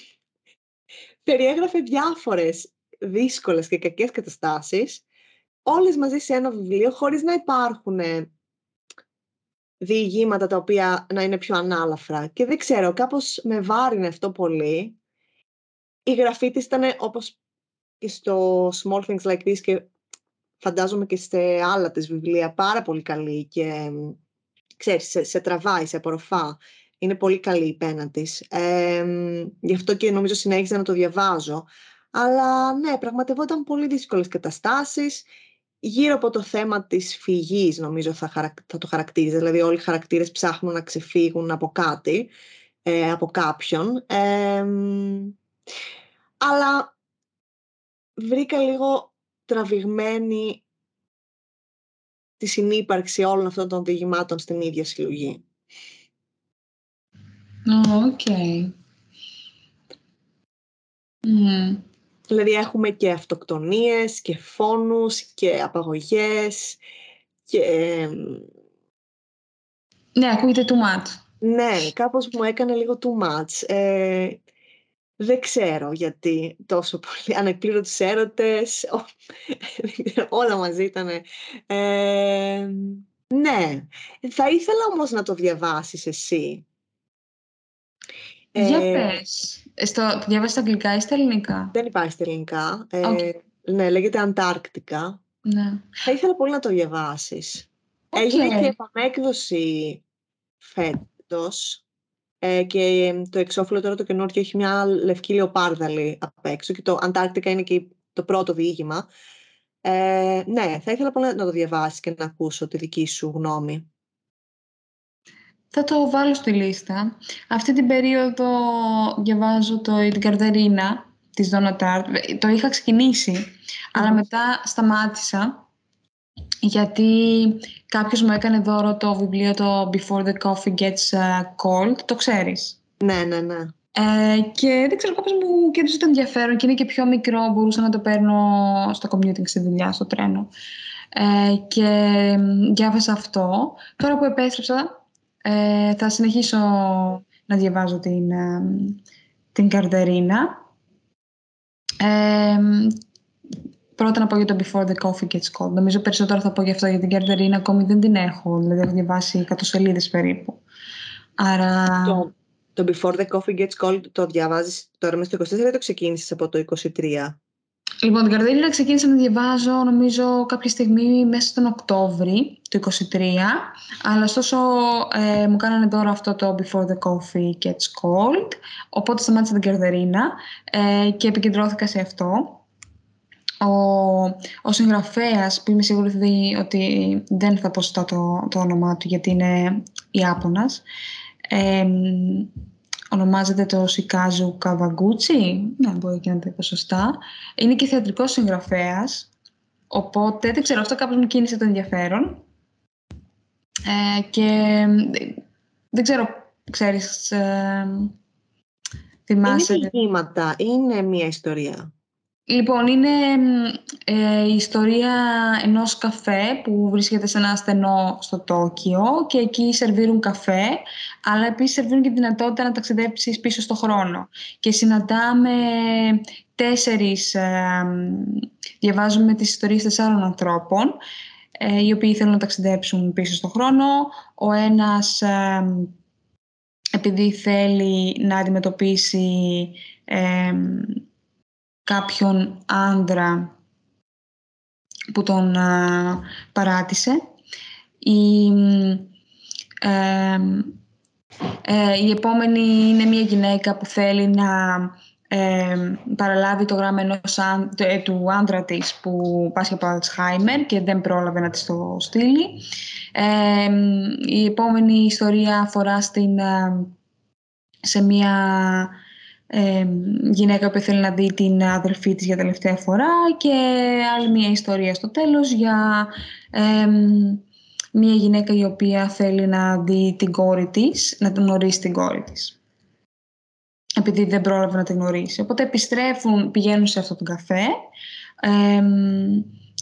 περιέγραφε διάφορες δύσκολες και κακές καταστάσεις όλες μαζί σε ένα βιβλίο χωρίς να υπάρχουν διηγήματα τα οποία να είναι πιο ανάλαφρα. Και δεν ξέρω, κάπως με βάρινε αυτό πολύ. Η γραφή της ήταν όπως και στο Small Things Like This και φαντάζομαι και σε άλλα της βιβλία πάρα πολύ καλή και ξέρεις, σε, σε τραβάει, σε απορροφά. Είναι πολύ καλή η πένα της. γι' αυτό και νομίζω συνέχιζα να το διαβάζω. Αλλά ναι, πραγματευόταν πολύ δύσκολες καταστάσεις γύρω από το θέμα της φυγής νομίζω θα, θα το χαρακτήριζε. Δηλαδή όλοι οι χαρακτήρες ψάχνουν να ξεφύγουν από κάτι, ε, από κάποιον. αλλά βρήκα λίγο τραβηγμένη τη συνύπαρξη όλων αυτών των διηγημάτων στην ίδια συλλογή. OK. Okay. Δηλαδή έχουμε και αυτοκτονίες και φόνους και απαγωγές και... Ναι, ακούγεται too much. Ναι, κάπως μου έκανε λίγο too much. Ε, δεν ξέρω γιατί τόσο πολύ (laughs) ανεκπλήρωτους έρωτες, (laughs) όλα μαζί ήταν. Ε, ναι, θα ήθελα όμως να το διαβάσεις εσύ. Για ε, πες. Στο, το διάβασα στα αγγλικά ή στα ελληνικά; Δεν υπάρχει στα ελληνικά. Ε, ναι, λέγεται Αντάρκτικα. Ναι. Θα ήθελα πολύ να το διαβάσεις. Okay. Έγινε και επανέκδοση φέτος ε, και το εξώφυλλο τώρα το καινούργιο έχει μια λευκή λεοπάρδαλη απ' έξω και το Αντάρκτικα είναι και το πρώτο διήγημα. Ε, ναι, θα ήθελα πολύ να το διαβάσεις και να ακούσω τη δική σου γνώμη. Θα το βάλω στη λίστα. Αυτή την περίοδο διαβάζω το «Η Καρδερίνα» της Donna Tartt. Το είχα αλλά μετά σταμάτησα γιατί κάποιος μου έκανε δώρο το βιβλίο το «Before the Coffee Gets uh, Cold». Το ξέρεις. Ναι, ναι, ναι. Ε, και δεν ξέρω, κάποιος μου κέντρισε το ενδιαφέρον και είναι και πιο μικρό, μπορούσα να το παίρνω στο commuting στη δουλειά, στο τρένο. Ε, και διάβασα αυτό. Τώρα που επέστρεψα, ε, θα συνεχίσω να διαβάζω την, ε, την Καρδερίνα. Ε, πρώτα να πω για το Before the Coffee Gets Cold. Νομίζω περισσότερο θα πω για αυτό, για την Καρδερίνα ακόμη δεν την έχω. Δηλαδή έχω διαβάσει 100 σελίδες περίπου. Άρα... Το, το Before the Coffee Gets Cold το διαβάζεις τώρα μέσα στο 24 ή το ξεκίνησες από το 23? Λοιπόν, την Καρδέλινα ξεκίνησα να διαβάζω νομίζω κάποια στιγμή μέσα στον Οκτώβρη του 2023, αλλά ωστόσο ε, μου κάνανε τώρα αυτό το Before the Coffee Gets Cold, οπότε σταμάτησα την Καρδερίνα ε, και επικεντρώθηκα σε αυτό. Ο, ο συγγραφέας που είμαι σίγουρη ότι δεν θα πω σωστά το, το όνομά του γιατί είναι Ιάπωνας, ε, ονομάζεται το Σικάζου Καβαγκούτσι, ναι μπορεί και να το είπα σωστά. Είναι και θεατρικός συγγραφέας, οπότε δεν ξέρω, αυτό κάπως μου κίνησε το ενδιαφέρον Ε, και δεν ξέρω, ξέρεις, ε, θυμάσαι... Είναι βήματα, είναι μια ιστορία. Λοιπόν, είναι ε, η ιστορία ενός καφέ που βρίσκεται σε ένα στενό στο Τόκιο και εκεί σερβίρουν καφέ, αλλά επίσης σερβίρουν και τη δυνατότητα να ταξιδέψεις πίσω στο χρόνο. Και συναντάμε τέσσερις, ε, διαβάζουμε τις ιστορίες τεσσάρων ανθρώπων, ε, οι οποίοι θέλουν να ταξιδέψουν πίσω στο χρόνο. Ο ένας, ε, επειδή θέλει να αντιμετωπίσει κάποιον άντρα που τον παράτησε. Η, ε, η επόμενη είναι μια γυναίκα που θέλει να παραλάβει το γράμμα ενός ε, του άντρα της που πάσχει από Alzheimer και δεν πρόλαβε να της το στείλει. η επόμενη ιστορία αφορά στην, σε μια γυναίκα που θέλει να δει την αδελφή της για τελευταία φορά και άλλη μια ιστορία στο τέλος για μια γυναίκα η οποία θέλει να δει την κόρη της, να την γνωρίσει την κόρη της επειδή δεν πρόλαβε να την γνωρίσει. Οπότε επιστρέφουν, πηγαίνουν σε αυτό τον καφέ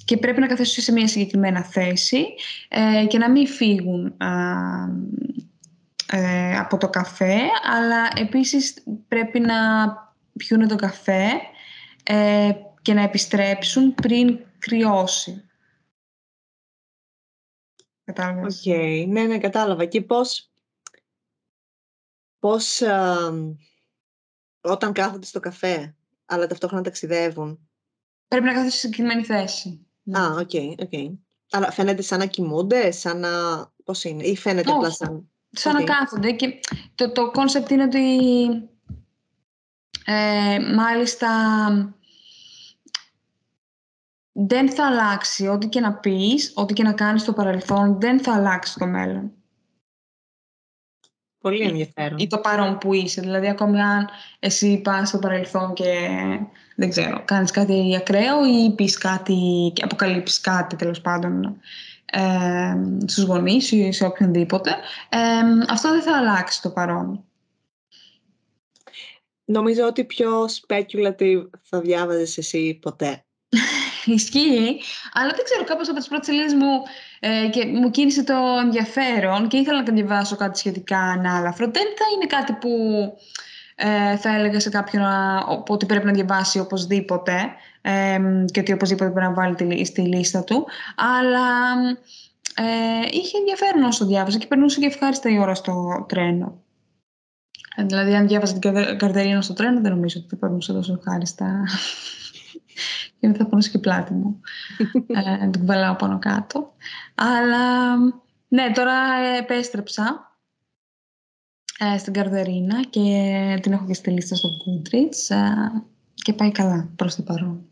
και πρέπει να καθίσουν σε μια συγκεκριμένα θέση ε, και να μην φύγουν ε, από το καφέ, αλλά επίσης πρέπει να πιούνε το καφέ ε, και να επιστρέψουν πριν κρυώσει. Κατάλαβες; OK, okay. ναι, ναι, κατάλαβα. Και πώς, πώς όταν κάθονται στο καφέ, αλλά ταυτόχρονα ταξιδεύουν. Πρέπει να κάθονται σε συγκεκριμένη θέση. Α, OK, okay, okay. Αλλά φαίνεται σαν να κοιμούνται, σαν να... Πώς είναι, ή φαίνεται απλά σαν σαν να κάθονται και το, το concept είναι ότι ε, μάλιστα δεν θα αλλάξει ό,τι και να πεις, ό,τι και να κάνεις στο παρελθόν, δεν θα αλλάξει το μέλλον. Πολύ ενδιαφέρον. Ή, το παρόν που είσαι. Δηλαδή, ακόμη αν εσύ πας στο παρελθόν και δεν ξέρω, κάνεις κάτι ακραίο ή πεις κάτι, αποκαλύψεις κάτι τέλος πάντων ε, στους γονείς ή σε οποιονδήποτε, αυτό δεν θα αλλάξει το παρόν. Νομίζω ότι πιο speculative θα διάβαζες εσύ ποτέ. (laughs) Ισχύει, αλλά δεν ξέρω, κάπως από τις πρώτες σελίδες μου ε, και μου κίνησε το ενδιαφέρον και ήθελα να διαβάσω κάτι σχετικά ανάλαφρο. Δεν θα είναι κάτι που ε, θα έλεγα σε κάποιον ότι πρέπει να διαβάσει οπωσδήποτε και ότι οπωσδήποτε πρέπει να βάλει στη λίστα του. Αλλά ε, είχε ενδιαφέρον όσο διάβασα και περνούσε και ευχάριστα η ώρα στο τρένο. Ε, δηλαδή, αν διάβαζα την καρτερίνα στο τρένο, δεν νομίζω ότι θα περνούσε τόσο ευχάριστα. (laughs) και δεν θα πονούσε και πλάτη μου. ε, την κουβαλάω πάνω κάτω. Αλλά ναι, τώρα επέστρεψα ε, στην Καρδερίνα και την έχω και στη λίστα στο Goodreads ε, και πάει καλά προς το παρόν.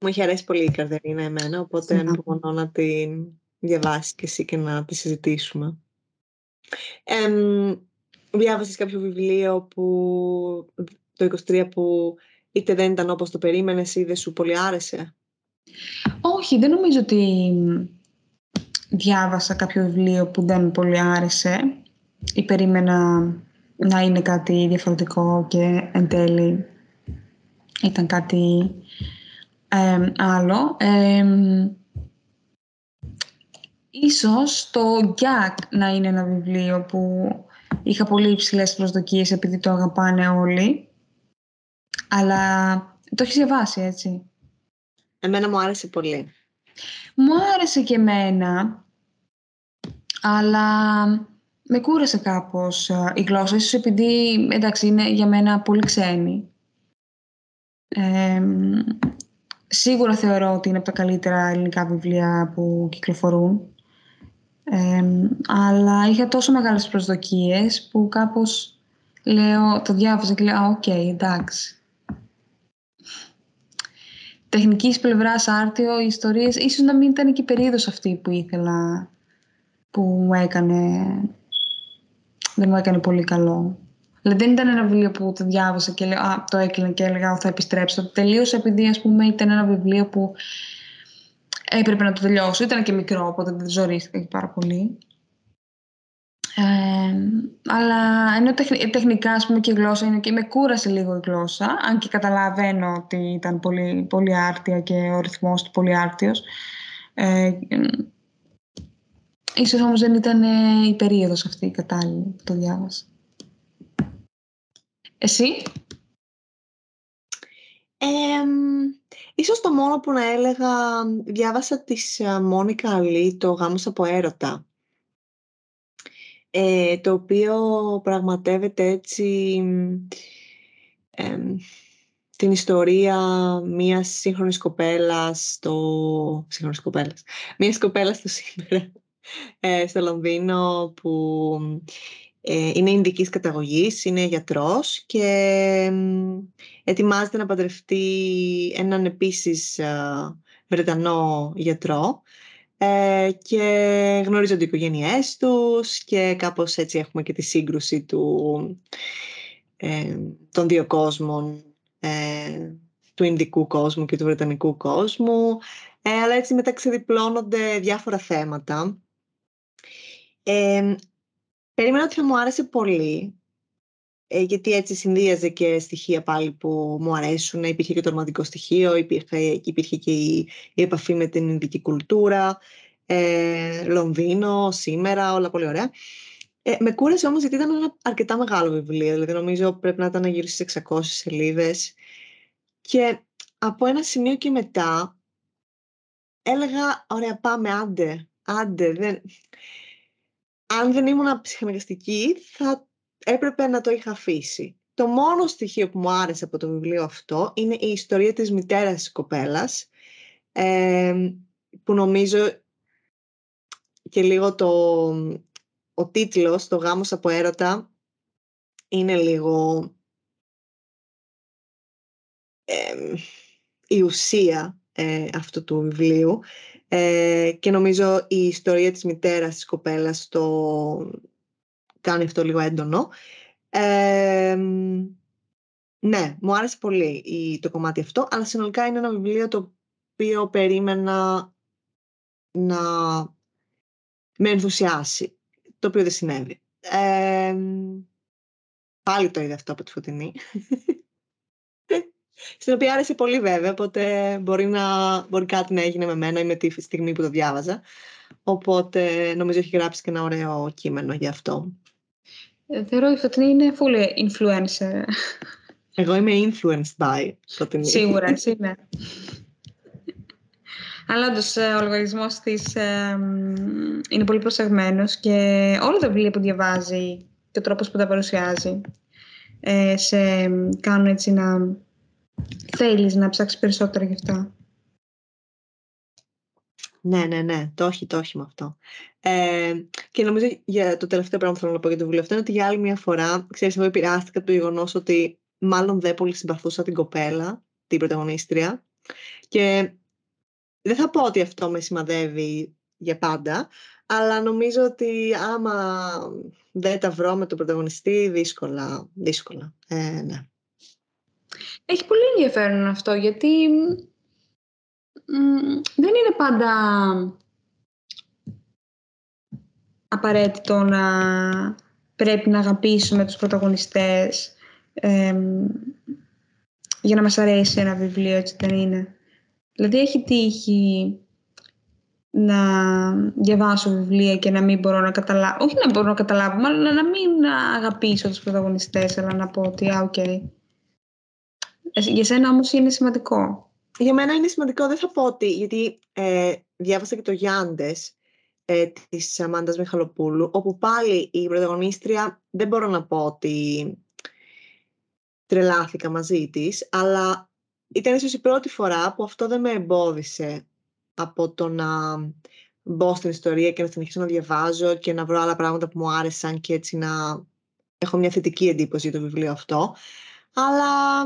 Μου έχει αρέσει πολύ η Καρδερίνα εμένα, οπότε ανυπομονώ να την διαβάσεις και εσύ και να τη συζητήσουμε. Ε, διάβασες κάποιο βιβλίο που το 23 που είτε δεν ήταν όπως το περίμενες ή δεν σου πολύ άρεσε; Όχι, δεν νομίζω ότι διάβασα κάποιο βιβλίο που δεν πολύ άρεσε ή περίμενα να είναι κάτι διαφορετικό και εν τέλει ήταν κάτι άλλο. Ε, ίσως το Jack να είναι ένα βιβλίο που είχα πολύ υψηλές προσδοκίες επειδή το αγαπάνε όλοι. Αλλά το έχεις διαβάσει, έτσι. Εμένα μου άρεσε πολύ. Μου άρεσε και εμένα, αλλά με κούρασε κάπως ε, η γλώσσα, ίσως επειδή, εντάξει, είναι για μένα πολύ ξένη. Σίγουρα θεωρώ ότι είναι από τα καλύτερα ελληνικά βιβλία που κυκλοφορούν. αλλά είχα τόσο μεγάλες προσδοκίες που κάπως λέω, το διάβασα και λέω «Α, οκ, εντάξει». Τεχνικής πλευράς άρτιο, οι ιστορίες, ίσως να μην ήταν και η περίοδος αυτή που ήθελα, που μου έκανε δεν μου έκανε πολύ καλό. Δηλαδή δεν ήταν ένα βιβλίο που το διάβασα και λέω, α, το έκλεινα και έλεγα θα επιστρέψω. Το τελείωσα επειδή ας πούμε ήταν ένα βιβλίο που έπρεπε να το τελειώσω. Ήταν και μικρό, οπότε δεν ζωρίστηκα και πάρα πολύ. Ε, αλλά ενώ τεχνικά ας πούμε, και η γλώσσα είναι και με κούρασε λίγο η γλώσσα, αν και καταλαβαίνω ότι ήταν πολύ, πολύ άρτια και ο ρυθμός του πολύ άρτιος. Ε, ίσως όμως δεν ήταν ε, η περίοδος αυτή η κατάλληλη που το διάβασα. Εσύ; Ε, ίσως το μόνο που να έλεγα, διάβασα της ε, Μόνικα Αλή, το «Γάμος από έρωτα». Ε, το οποίο πραγματεύεται έτσι την ιστορία μιας σύγχρονης κοπέλας, το... σύγχρονης κοπέλας, μιας κοπέλας στο σήμερα, ε, στο Λονδίνο που ε, είναι Ινδικής καταγωγής, είναι γιατρός και ετοιμάζεται να παντρευτεί έναν επίσης Βρετανό γιατρό ε, και γνωρίζονται οι οικογένειές τους και κάπως έτσι έχουμε και τη σύγκρουση του, ε, των δύο κόσμων, ε, του Ινδικού κόσμου και του Βρετανικού κόσμου, ε, αλλά έτσι μεταξυδιπλώνονται διάφορα θέματα. Ε, περίμενα ότι θα μου άρεσε πολύ, ε, γιατί έτσι συνδύαζε και στοιχεία πάλι που μου αρέσουν. Υπήρχε και το ρομαντικό στοιχείο, υπήρχε, υπήρχε και η, η επαφή με την Ινδική κουλτούρα, ε, Λονδίνο, σήμερα, όλα πολύ ωραία. Ε, με κούρασε όμως γιατί ήταν ένα αρκετά μεγάλο βιβλίο, δηλαδή νομίζω πρέπει να ήταν γύρω στις 600 σελίδες και από ένα σημείο και μετά έλεγα, ωραία πάμε, άντε, άντε, δεν... αν δεν ήμουν ψυχαναγκαστική θα έπρεπε να το είχα αφήσει. Το μόνο στοιχείο που μου άρεσε από το βιβλίο αυτό είναι η ιστορία της μητέρας της κοπέλας, ε, που νομίζω και λίγο το, ο τίτλος, το γάμος από έρωτα, είναι λίγο η ουσία ε, αυτού του βιβλίου ε, και νομίζω η ιστορία της μητέρας της κοπέλας το κάνει αυτό λίγο έντονο. ναι, μου άρεσε πολύ το κομμάτι αυτό, αλλά συνολικά είναι ένα βιβλίο το οποίο περίμενα να με ενθουσιάσει, το οποίο δεν συνέβη. πάλι το είδα αυτό από τη Φωτεινή. Στην οποία άρεσε πολύ βέβαια, οπότε μπορεί, να, μπορεί κάτι να έγινε με μένα ή με τη στιγμή που το διάβαζα. Οπότε νομίζω έχει γράψει και ένα ωραίο κείμενο γι' αυτό. Ε, θεωρώ η Φωτεινή είναι full influencer. Εγώ είμαι influenced by Φωτεινή. Σίγουρα, (laughs) εσύ ναι. Αλλά όντως ε, ο λογαριασμό της ε, είναι πολύ προσεγμένος και όλα τα βιβλία που διαβάζει και ο τρόπος που τα παρουσιάζει ε, σε κάνουν έτσι να θέλεις να ψάξεις περισσότερα γι' αυτά. Ναι, ναι, ναι. Το όχι, το όχι με αυτό. Ε, και νομίζω για το τελευταίο πράγμα που θέλω να πω για το βιβλίο αυτό είναι ότι για άλλη μια φορά, ξέρεις, εγώ επηρεάστηκα το γεγονός ότι μάλλον δεν πολύ συμπαθούσα την κοπέλα, την πρωταγωνίστρια. Και δεν θα πω ότι αυτό με σημαδεύει για πάντα, αλλά νομίζω ότι άμα δεν τα βρω με τον πρωταγωνιστή, δύσκολα, δύσκολα. Ε, ναι. Έχει πολύ ενδιαφέρον αυτό, γιατί δεν είναι πάντα απαραίτητο να πρέπει να αγαπήσουμε τους πρωταγωνιστές για να μας αρέσει ένα βιβλίο, έτσι δεν είναι. Δηλαδή έχει τύχει να διαβάσω βιβλία και να μην μπορώ να καταλάβω, όχι να μπορώ να καταλάβω, αλλά να μην αγαπήσω τους πρωταγωνιστές, αλλά να πω ότι, α, οκ. Για σένα όμως είναι σημαντικό. Για μένα είναι σημαντικό, δεν θα πω ότι, γιατί ε, διάβασα και το Γιάντες ε, της Αμάντας Μιχαλοπούλου, όπου πάλι η πρωταγωνίστρια δεν μπορώ να πω ότι τρελάθηκα μαζί της, αλλά ήταν ίσως η πρώτη φορά που αυτό δεν με εμπόδισε από το να μπω στην ιστορία και να συνεχίσω να διαβάζω και να βρω άλλα πράγματα που μου άρεσαν και έτσι να έχω μια θετική εντύπωση για το βιβλίο αυτό. Αλλά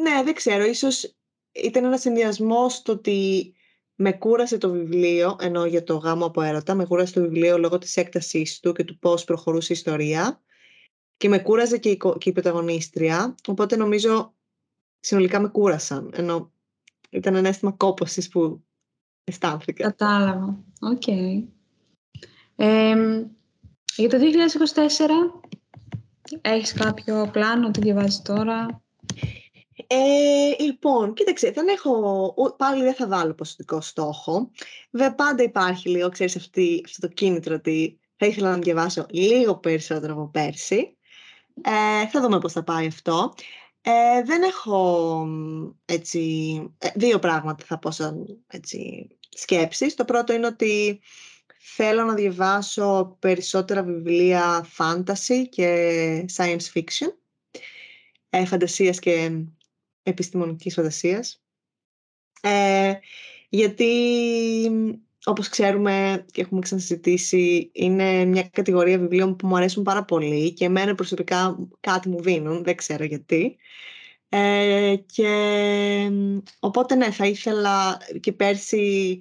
ναι, δεν ξέρω, ίσως ήταν ένας συνδυασμός στο ότι με κούρασε το βιβλίο, ενώ για το γάμο από έρωτα, με κούρασε το βιβλίο λόγω της έκτασής του και του πώς προχωρούσε η ιστορία και με κούραζε και η, και η πρωταγωνίστρια, οπότε νομίζω συνολικά με κούρασαν, ενώ ήταν ένα αίσθημα κόπωσης που αισθάνθηκα. Κατάλαβα. Οκ. Ε, για το 2024 έχεις κάποιο πλάνο, τι διαβάζεις τώρα; Ε, λοιπόν, κοίταξε, δεν έχω, πάλι δεν θα βάλω ποσοτικό στόχο. Βέβαια πάντα υπάρχει λίγο, ξέρεις, αυτή, αυτό το κίνητρο ότι θα ήθελα να διαβάσω λίγο περισσότερο από πέρσι. Ε, θα δούμε πώς θα πάει αυτό. Ε, δεν έχω έτσι, ε, δύο πράγματα θα πω σαν έτσι, σκέψεις. Το πρώτο είναι ότι θέλω να διαβάσω περισσότερα βιβλία fantasy και science fiction, ε, φαντασίας και επιστημονικής φαντασίας. Ε, γιατί όπως ξέρουμε και έχουμε ξανασυζητήσει, είναι μια κατηγορία βιβλίων που μου αρέσουν πάρα πολύ και εμένα προσωπικά κάτι μου δίνουν, δεν ξέρω γιατί. Ε, και οπότε ναι, θα ήθελα και πέρσι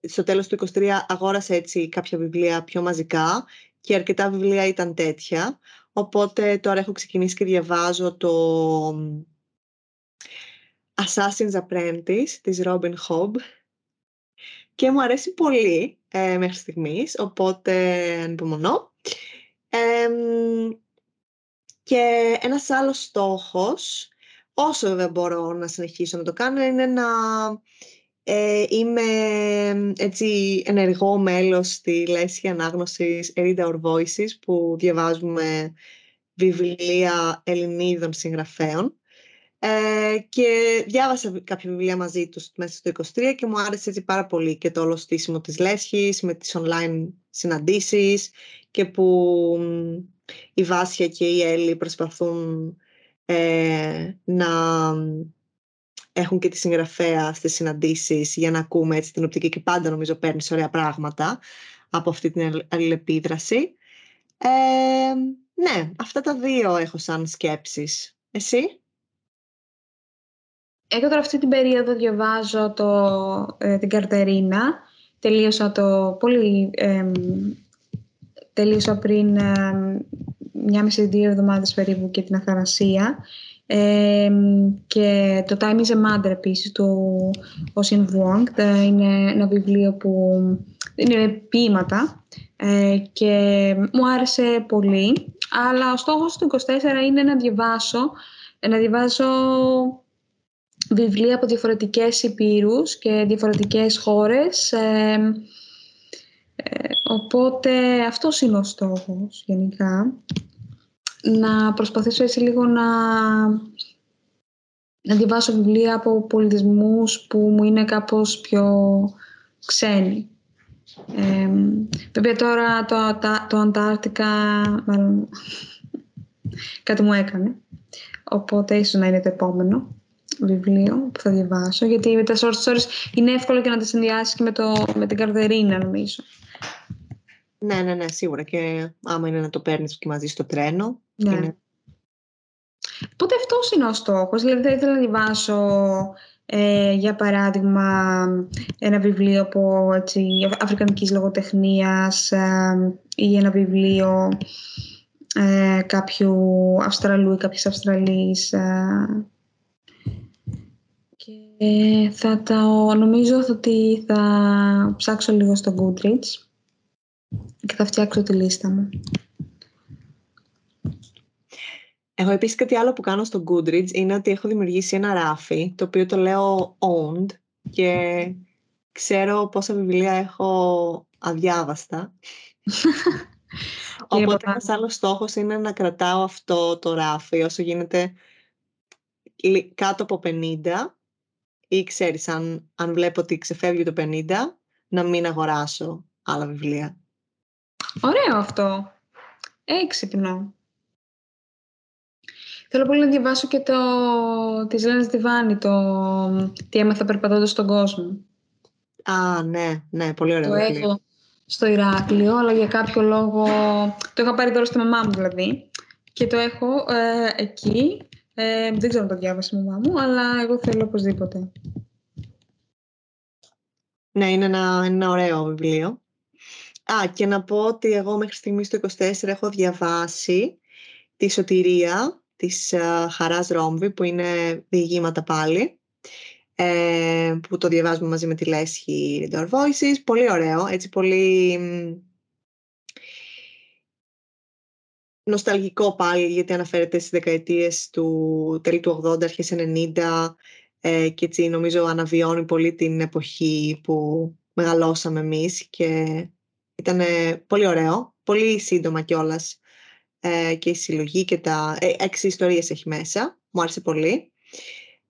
στο τέλος του 23 αγόρασα έτσι κάποια βιβλία πιο μαζικά και αρκετά βιβλία ήταν τέτοια. Οπότε τώρα έχω ξεκινήσει και διαβάζω το Assassin's Apprentice της Robin Hobb και μου αρέσει πολύ ε, μέχρι στιγμής, οπότε ανυπομονώ. Ε, και ένας άλλος στόχος, όσο βέβαια μπορώ να συνεχίσω να το κάνω, είναι να ε, είμαι έτσι ενεργό μέλος στη λέσχη ανάγνωσης Read Our Voices που διαβάζουμε βιβλία Ελληνίδων συγγραφέων. Ε, και διάβασα κάποια βιβλία μαζί τους μέσα στο 23 και μου άρεσε έτσι πάρα πολύ και το όλο στήσιμο της λέσχης με τις online συναντήσεις και που η Βάσια και η Έλλη προσπαθούν ε, να έχουν και τη συγγραφέα στις συναντήσεις για να ακούμε έτσι την οπτική και πάντα νομίζω παίρνεις ωραία πράγματα από αυτή την αλληλεπίδραση. Ε, ναι, αυτά τα δύο έχω σαν σκέψεις. Εσύ; Εγώ τώρα αυτή την περίοδο διαβάζω το, ε, την Καρτερίνα. Τελείωσα το πολύ... Ε, τελείωσα πριν ε, μια μισή δύο εβδομάδες περίπου και την Αθανασία. και το Time is a Mother επίσης του Ocean Vuong. Είναι ένα βιβλίο που είναι ποίηματα ε, και μου άρεσε πολύ. Αλλά ο στόχος του 24 είναι να διαβάσω, να διαβάσω βιβλία από διαφορετικές υπήρους και διαφορετικές χώρες. Ε, ε, οπότε αυτός είναι ο στόχος γενικά. Να προσπαθήσω έτσι λίγο να, να διαβάσω βιβλία από πολιτισμούς που μου είναι κάπως πιο ξένοι. Ε, βέβαια τώρα το, το, το Αντάρτικα μάλλον, κάτι μου έκανε. Οπότε ίσως να είναι το επόμενο βιβλίο που θα διαβάσω, γιατί με τα short stories είναι εύκολο και να τα συνδυάσεις και με, το, με την καρδερίνα, νομίζω. Ναι, ναι, ναι, σίγουρα. Και άμα είναι να το παίρνεις και μαζί στο τρένο. Ναι. Είναι... Οπότε αυτός είναι ο στόχος; Δηλαδή, θα ήθελα να διαβάσω, ε, για παράδειγμα, ένα βιβλίο από έτσι, αφρικανικής λογοτεχνίας ε, ή ένα βιβλίο ε, κάποιου Αυστραλού ή κάποιες Αυστραλής ε, ε, θα τα νομίζω ότι θα ψάξω λίγο στο Goodreads και θα φτιάξω τη λίστα μου. Εγώ επίσης κάτι άλλο που κάνω στο Goodreads είναι ότι έχω δημιουργήσει ένα ράφι το οποίο το λέω owned και ξέρω πόσα βιβλία έχω αδιάβαστα. (laughs) Οπότε ένας άλλος στόχος είναι να κρατάω αυτό το ράφι όσο γίνεται κάτω από 50 ή ξέρεις αν, αν βλέπω ότι ξεφεύγει το 50 να μην αγοράσω άλλα βιβλία. Ωραίο αυτό. Έξυπνο. Θέλω πολύ να διαβάσω και το της Λένας Διβάνη, το «Τι έμαθα περπατώντας στον κόσμο». Α, ναι, ναι, πολύ ωραίο. Το έχω στο Ηράκλειο, αλλά για κάποιο λόγο... Το είχα πάρει τώρα στη μαμά μου δηλαδή. Και το έχω ε, εκεί ε, δεν ξέρω αν το διάβασε η μαμά μου, αλλά εγώ θέλω οπωσδήποτε. Ναι, είναι ένα, ένα ωραίο βιβλίο. Α, και να πω ότι εγώ μέχρι στιγμής στο 24 έχω διαβάσει τη Σωτηρία της uh, Χαράς Ρόμβη, που είναι διηγήματα πάλι. ε, που το διαβάζουμε μαζί με τη Λέσχη Read Our Voices. Πολύ ωραίο, έτσι πολύ νοσταλγικό πάλι, γιατί αναφέρεται στις δεκαετίες του τέλη του 80, αρχές 90 ε, και έτσι νομίζω αναβιώνει πολύ την εποχή που μεγαλώσαμε εμείς και ήταν πολύ ωραίο, πολύ σύντομα κιόλας ε, και η συλλογή και τα ε, έξι ιστορίες έχει μέσα, μου άρεσε πολύ.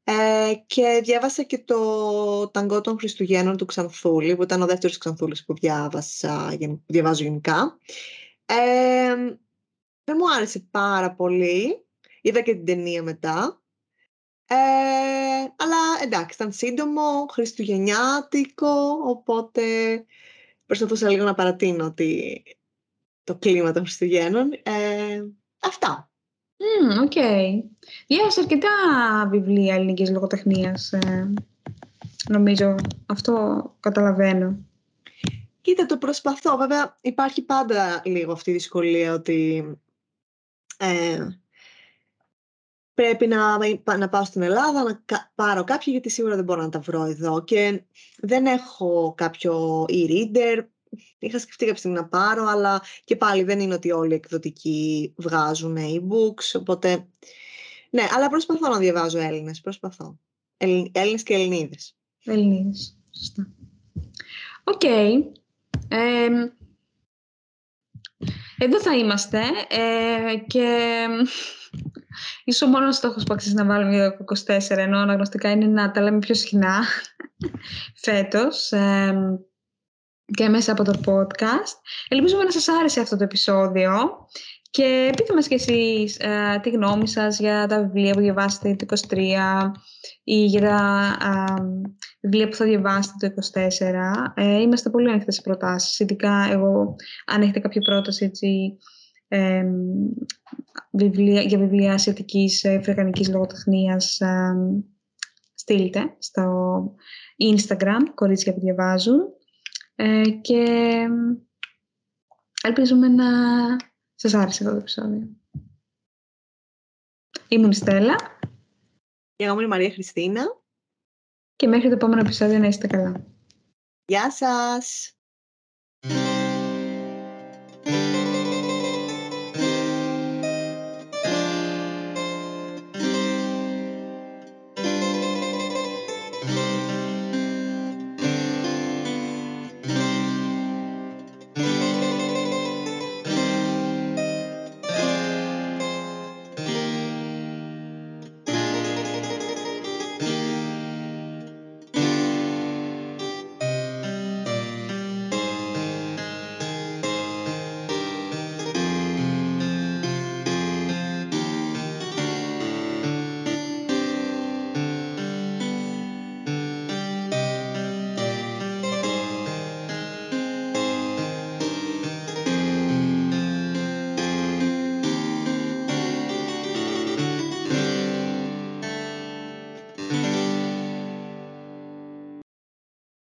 Ε, και διάβασα και το ταγκό των Χριστουγέννων του Ξανθούλη, που ήταν ο δεύτερος Ξανθούλης που διάβασα, διαβάζω γενικά. Ε, δεν μου άρεσε πάρα πολύ. Είδα και την ταινία μετά. Ε, αλλά εντάξει, ήταν σύντομο, χριστουγεννιάτικο, οπότε προσπαθούσα λίγο να παρατείνω τη, το κλίμα των Χριστουγέννων. Ε, αυτά. OK. Mm, okay. Διάβασα αρκετά βιβλία ελληνικής λογοτεχνίας. Ε, νομίζω. Αυτό καταλαβαίνω. Κοίτα, το προσπαθώ. Βέβαια, υπάρχει πάντα λίγο αυτή η δυσκολία ότι ε, πρέπει να, να πάω στην Ελλάδα, να πάρω κάποια, γιατί σίγουρα δεν μπορώ να τα βρω εδώ. Και δεν έχω κάποιο e-reader. Είχα σκεφτεί κάποια στιγμή να πάρω, αλλά και πάλι δεν είναι ότι όλοι οι εκδοτικοί βγάζουν e-books, οπότε... Ναι, αλλά προσπαθώ να διαβάζω Έλληνες, προσπαθώ. Έλληνες και Ελληνίδες. Ελληνίδες, σωστά. Οκ. Εδώ θα είμαστε ε, και ίσως ο μόνος στόχος που αξίζει να βάλουμε το 24 ενώ αναγνωστικά είναι να τα λέμε πιο συχνά (laughs) φέτος και μέσα από το podcast. Ελπίζουμε να σας άρεσε αυτό το επεισόδιο και πείτε μας και εσείς ε, τη γνώμη σας για τα βιβλία που διαβάσετε το 23 ή για τα βιβλία που θα διαβάσετε το 24. Ε, είμαστε πολύ ανοιχτές σε προτάσεις, ειδικά εγώ αν έχετε κάποια πρόταση έτσι, ε, βιβλία, για βιβλία ασιατικής, αφρικανικής λογοτεχνίας στείλτε στο Instagram, κορίτσια που διαβάζουν. Ε, και ελπίζουμε να σας άρεσε αυτό το επεισόδιο. Ήμουν η Στέλλα. Και εγώ είμαι η Μαρία Χριστίνα. Και μέχρι το επόμενο επεισόδιο να είστε καλά. Γεια σας!